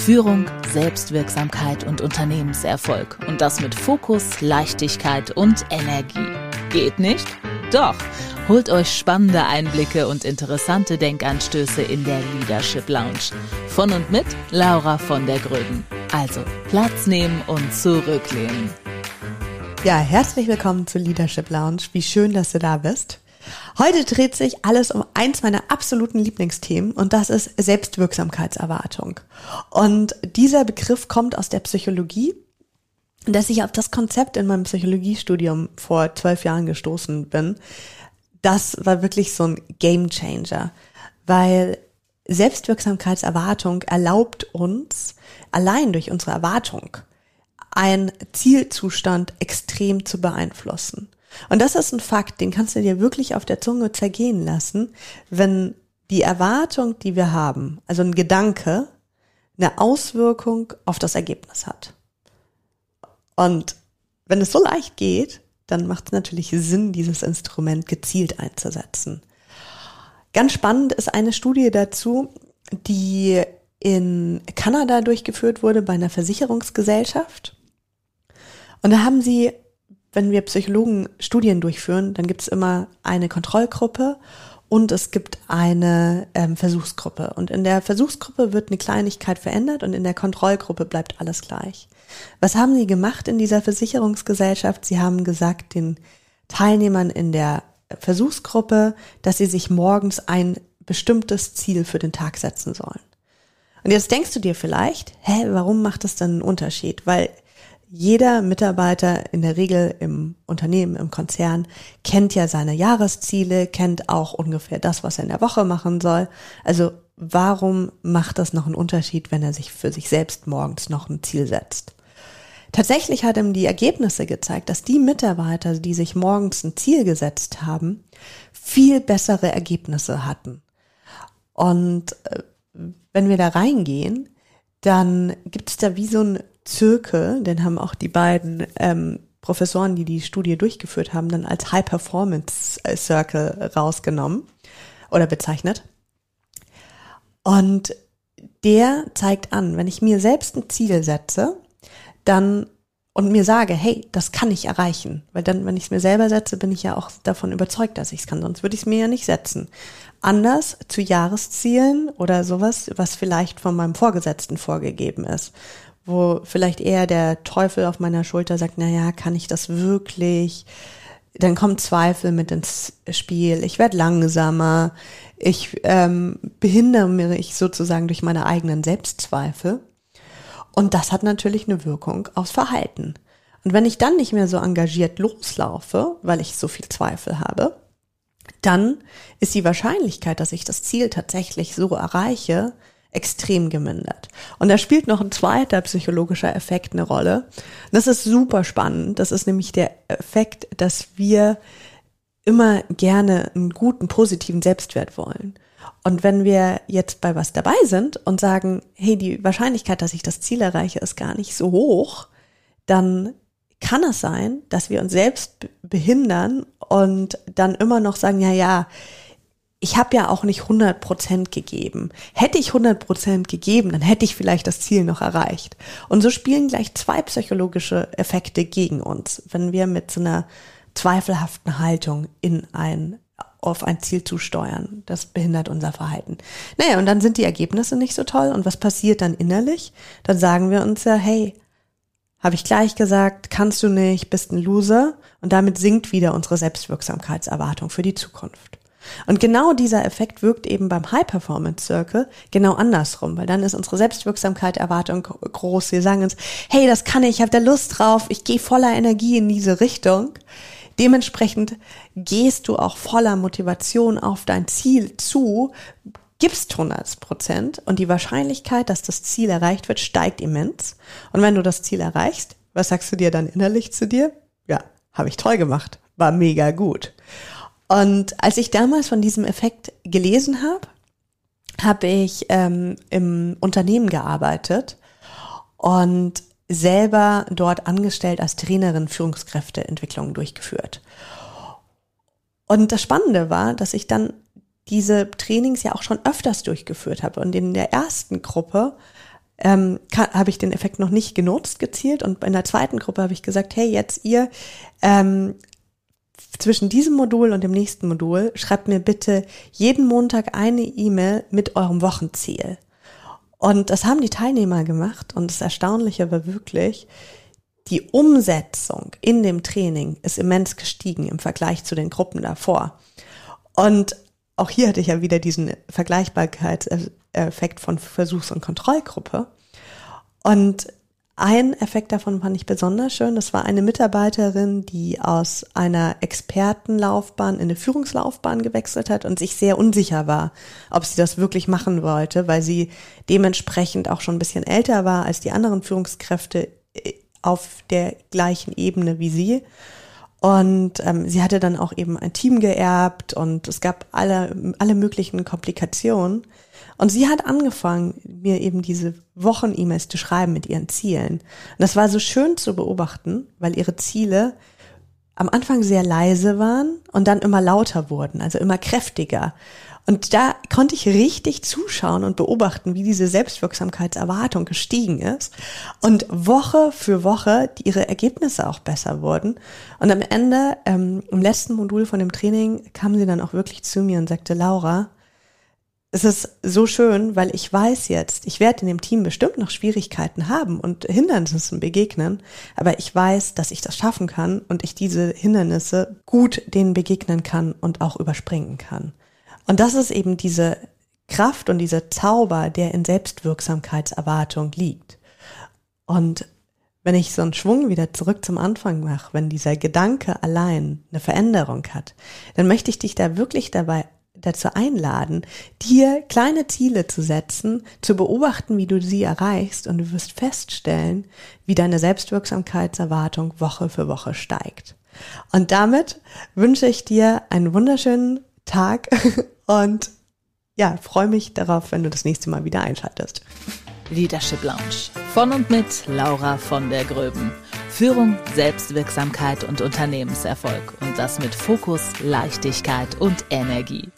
Führung, Selbstwirksamkeit und Unternehmenserfolg. Und das mit Fokus, Leichtigkeit und Energie. Geht nicht? Doch. Holt euch spannende Einblicke und interessante Denkanstöße in der Leadership Lounge. Von und mit Laura von der Gröden. Also Platz nehmen und zurücklehnen. Ja, herzlich willkommen zur Leadership Lounge. Wie schön, dass du da bist. Heute dreht sich alles um eins meiner absoluten Lieblingsthemen und das ist Selbstwirksamkeitserwartung. Und dieser Begriff kommt aus der Psychologie, dass ich auf das Konzept in meinem Psychologiestudium vor zwölf Jahren gestoßen bin. Das war wirklich so ein Game Changer, weil Selbstwirksamkeitserwartung erlaubt uns, allein durch unsere Erwartung, einen Zielzustand extrem zu beeinflussen. Und das ist ein Fakt, den kannst du dir wirklich auf der Zunge zergehen lassen, wenn die Erwartung, die wir haben, also ein Gedanke, eine Auswirkung auf das Ergebnis hat. Und wenn es so leicht geht, dann macht es natürlich Sinn, dieses Instrument gezielt einzusetzen. Ganz spannend ist eine Studie dazu, die in Kanada durchgeführt wurde bei einer Versicherungsgesellschaft. Und da haben sie wenn wir Psychologen Studien durchführen, dann gibt es immer eine Kontrollgruppe und es gibt eine ähm, Versuchsgruppe. Und in der Versuchsgruppe wird eine Kleinigkeit verändert und in der Kontrollgruppe bleibt alles gleich. Was haben sie gemacht in dieser Versicherungsgesellschaft? Sie haben gesagt den Teilnehmern in der Versuchsgruppe, dass sie sich morgens ein bestimmtes Ziel für den Tag setzen sollen. Und jetzt denkst du dir vielleicht, hä, warum macht das dann einen Unterschied? Weil jeder Mitarbeiter in der Regel im Unternehmen, im Konzern kennt ja seine Jahresziele, kennt auch ungefähr das, was er in der Woche machen soll. Also warum macht das noch einen Unterschied, wenn er sich für sich selbst morgens noch ein Ziel setzt? Tatsächlich hat ihm die Ergebnisse gezeigt, dass die Mitarbeiter, die sich morgens ein Ziel gesetzt haben, viel bessere Ergebnisse hatten. Und äh, wenn wir da reingehen, dann gibt es da wie so ein Zirkel, den haben auch die beiden ähm, Professoren, die die Studie durchgeführt haben, dann als High Performance Circle rausgenommen oder bezeichnet. Und der zeigt an, wenn ich mir selbst ein Ziel setze, dann und mir sage, hey, das kann ich erreichen, weil dann, wenn ich es mir selber setze, bin ich ja auch davon überzeugt, dass ich es kann, sonst würde ich es mir ja nicht setzen. Anders zu Jahreszielen oder sowas, was vielleicht von meinem Vorgesetzten vorgegeben ist wo vielleicht eher der Teufel auf meiner Schulter sagt, na ja, kann ich das wirklich? Dann kommt Zweifel mit ins Spiel. Ich werde langsamer. Ich ähm, behindere mich sozusagen durch meine eigenen Selbstzweifel. Und das hat natürlich eine Wirkung aufs Verhalten. Und wenn ich dann nicht mehr so engagiert loslaufe, weil ich so viel Zweifel habe, dann ist die Wahrscheinlichkeit, dass ich das Ziel tatsächlich so erreiche, extrem gemindert. Und da spielt noch ein zweiter psychologischer Effekt eine Rolle. Das ist super spannend. Das ist nämlich der Effekt, dass wir immer gerne einen guten, positiven Selbstwert wollen. Und wenn wir jetzt bei was dabei sind und sagen, hey, die Wahrscheinlichkeit, dass ich das Ziel erreiche, ist gar nicht so hoch, dann kann es sein, dass wir uns selbst behindern und dann immer noch sagen, ja, ja, ich habe ja auch nicht 100 Prozent gegeben. Hätte ich 100 Prozent gegeben, dann hätte ich vielleicht das Ziel noch erreicht. Und so spielen gleich zwei psychologische Effekte gegen uns, wenn wir mit so einer zweifelhaften Haltung in ein auf ein Ziel zu steuern. Das behindert unser Verhalten. Naja, und dann sind die Ergebnisse nicht so toll. Und was passiert dann innerlich? Dann sagen wir uns ja, hey, habe ich gleich gesagt, kannst du nicht, bist ein Loser. Und damit sinkt wieder unsere Selbstwirksamkeitserwartung für die Zukunft. Und genau dieser Effekt wirkt eben beim High Performance Circle genau andersrum, weil dann ist unsere Selbstwirksamkeit, Erwartung groß. Wir sagen uns, hey, das kann ich, ich habe da Lust drauf, ich gehe voller Energie in diese Richtung. Dementsprechend gehst du auch voller Motivation auf dein Ziel zu, gibst 100 Prozent und die Wahrscheinlichkeit, dass das Ziel erreicht wird, steigt immens. Und wenn du das Ziel erreichst, was sagst du dir dann innerlich zu dir? Ja, habe ich toll gemacht, war mega gut. Und als ich damals von diesem Effekt gelesen habe, habe ich ähm, im Unternehmen gearbeitet und selber dort angestellt als Trainerin Führungskräfteentwicklung durchgeführt. Und das Spannende war, dass ich dann diese Trainings ja auch schon öfters durchgeführt habe. Und in der ersten Gruppe ähm, habe ich den Effekt noch nicht genutzt, gezielt. Und in der zweiten Gruppe habe ich gesagt, hey, jetzt ihr ähm, zwischen diesem Modul und dem nächsten Modul schreibt mir bitte jeden Montag eine E-Mail mit eurem Wochenziel. Und das haben die Teilnehmer gemacht und das Erstaunliche war wirklich, die Umsetzung in dem Training ist immens gestiegen im Vergleich zu den Gruppen davor. Und auch hier hatte ich ja wieder diesen Vergleichbarkeitseffekt von Versuchs- und Kontrollgruppe. Und ein Effekt davon fand ich besonders schön. Das war eine Mitarbeiterin, die aus einer Expertenlaufbahn in eine Führungslaufbahn gewechselt hat und sich sehr unsicher war, ob sie das wirklich machen wollte, weil sie dementsprechend auch schon ein bisschen älter war als die anderen Führungskräfte äh, auf der gleichen Ebene wie sie. Und ähm, sie hatte dann auch eben ein Team geerbt und es gab alle, alle möglichen Komplikationen. Und sie hat angefangen, mir eben diese Wochen-E-Mails zu schreiben mit ihren Zielen. Und das war so schön zu beobachten, weil ihre Ziele am Anfang sehr leise waren und dann immer lauter wurden, also immer kräftiger. Und da konnte ich richtig zuschauen und beobachten, wie diese Selbstwirksamkeitserwartung gestiegen ist und Woche für Woche ihre Ergebnisse auch besser wurden. Und am Ende, ähm, im letzten Modul von dem Training, kam sie dann auch wirklich zu mir und sagte, Laura, es ist so schön, weil ich weiß jetzt, ich werde in dem Team bestimmt noch Schwierigkeiten haben und Hindernissen begegnen, aber ich weiß, dass ich das schaffen kann und ich diese Hindernisse gut denen begegnen kann und auch überspringen kann. Und das ist eben diese Kraft und dieser Zauber, der in Selbstwirksamkeitserwartung liegt. Und wenn ich so einen Schwung wieder zurück zum Anfang mache, wenn dieser Gedanke allein eine Veränderung hat, dann möchte ich dich da wirklich dabei dazu einladen, dir kleine Ziele zu setzen, zu beobachten, wie du sie erreichst und du wirst feststellen, wie deine Selbstwirksamkeitserwartung Woche für Woche steigt. Und damit wünsche ich dir einen wunderschönen Tag und ja, freue mich darauf, wenn du das nächste Mal wieder einschaltest. Leadership Lounge von und mit Laura von der Gröben. Führung, Selbstwirksamkeit und Unternehmenserfolg und das mit Fokus, Leichtigkeit und Energie.